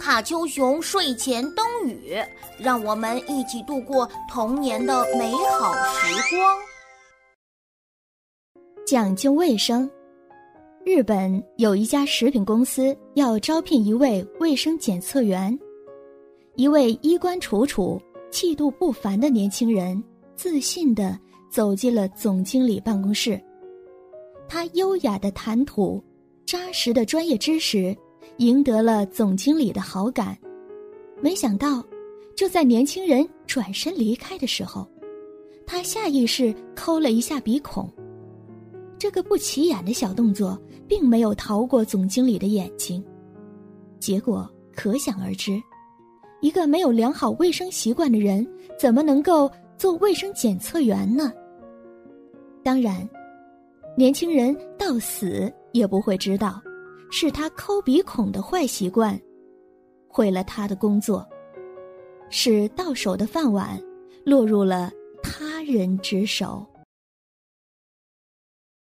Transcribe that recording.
卡丘熊睡前灯语，让我们一起度过童年的美好时光。讲究卫生，日本有一家食品公司要招聘一位卫生检测员。一位衣冠楚楚、气度不凡的年轻人，自信地走进了总经理办公室。他优雅的谈吐，扎实的专业知识，赢得了总经理的好感。没想到，就在年轻人转身离开的时候，他下意识抠了一下鼻孔。这个不起眼的小动作，并没有逃过总经理的眼睛，结果可想而知。一个没有良好卫生习惯的人，怎么能够做卫生检测员呢？当然。年轻人到死也不会知道，是他抠鼻孔的坏习惯，毁了他的工作，使到手的饭碗落入了他人之手。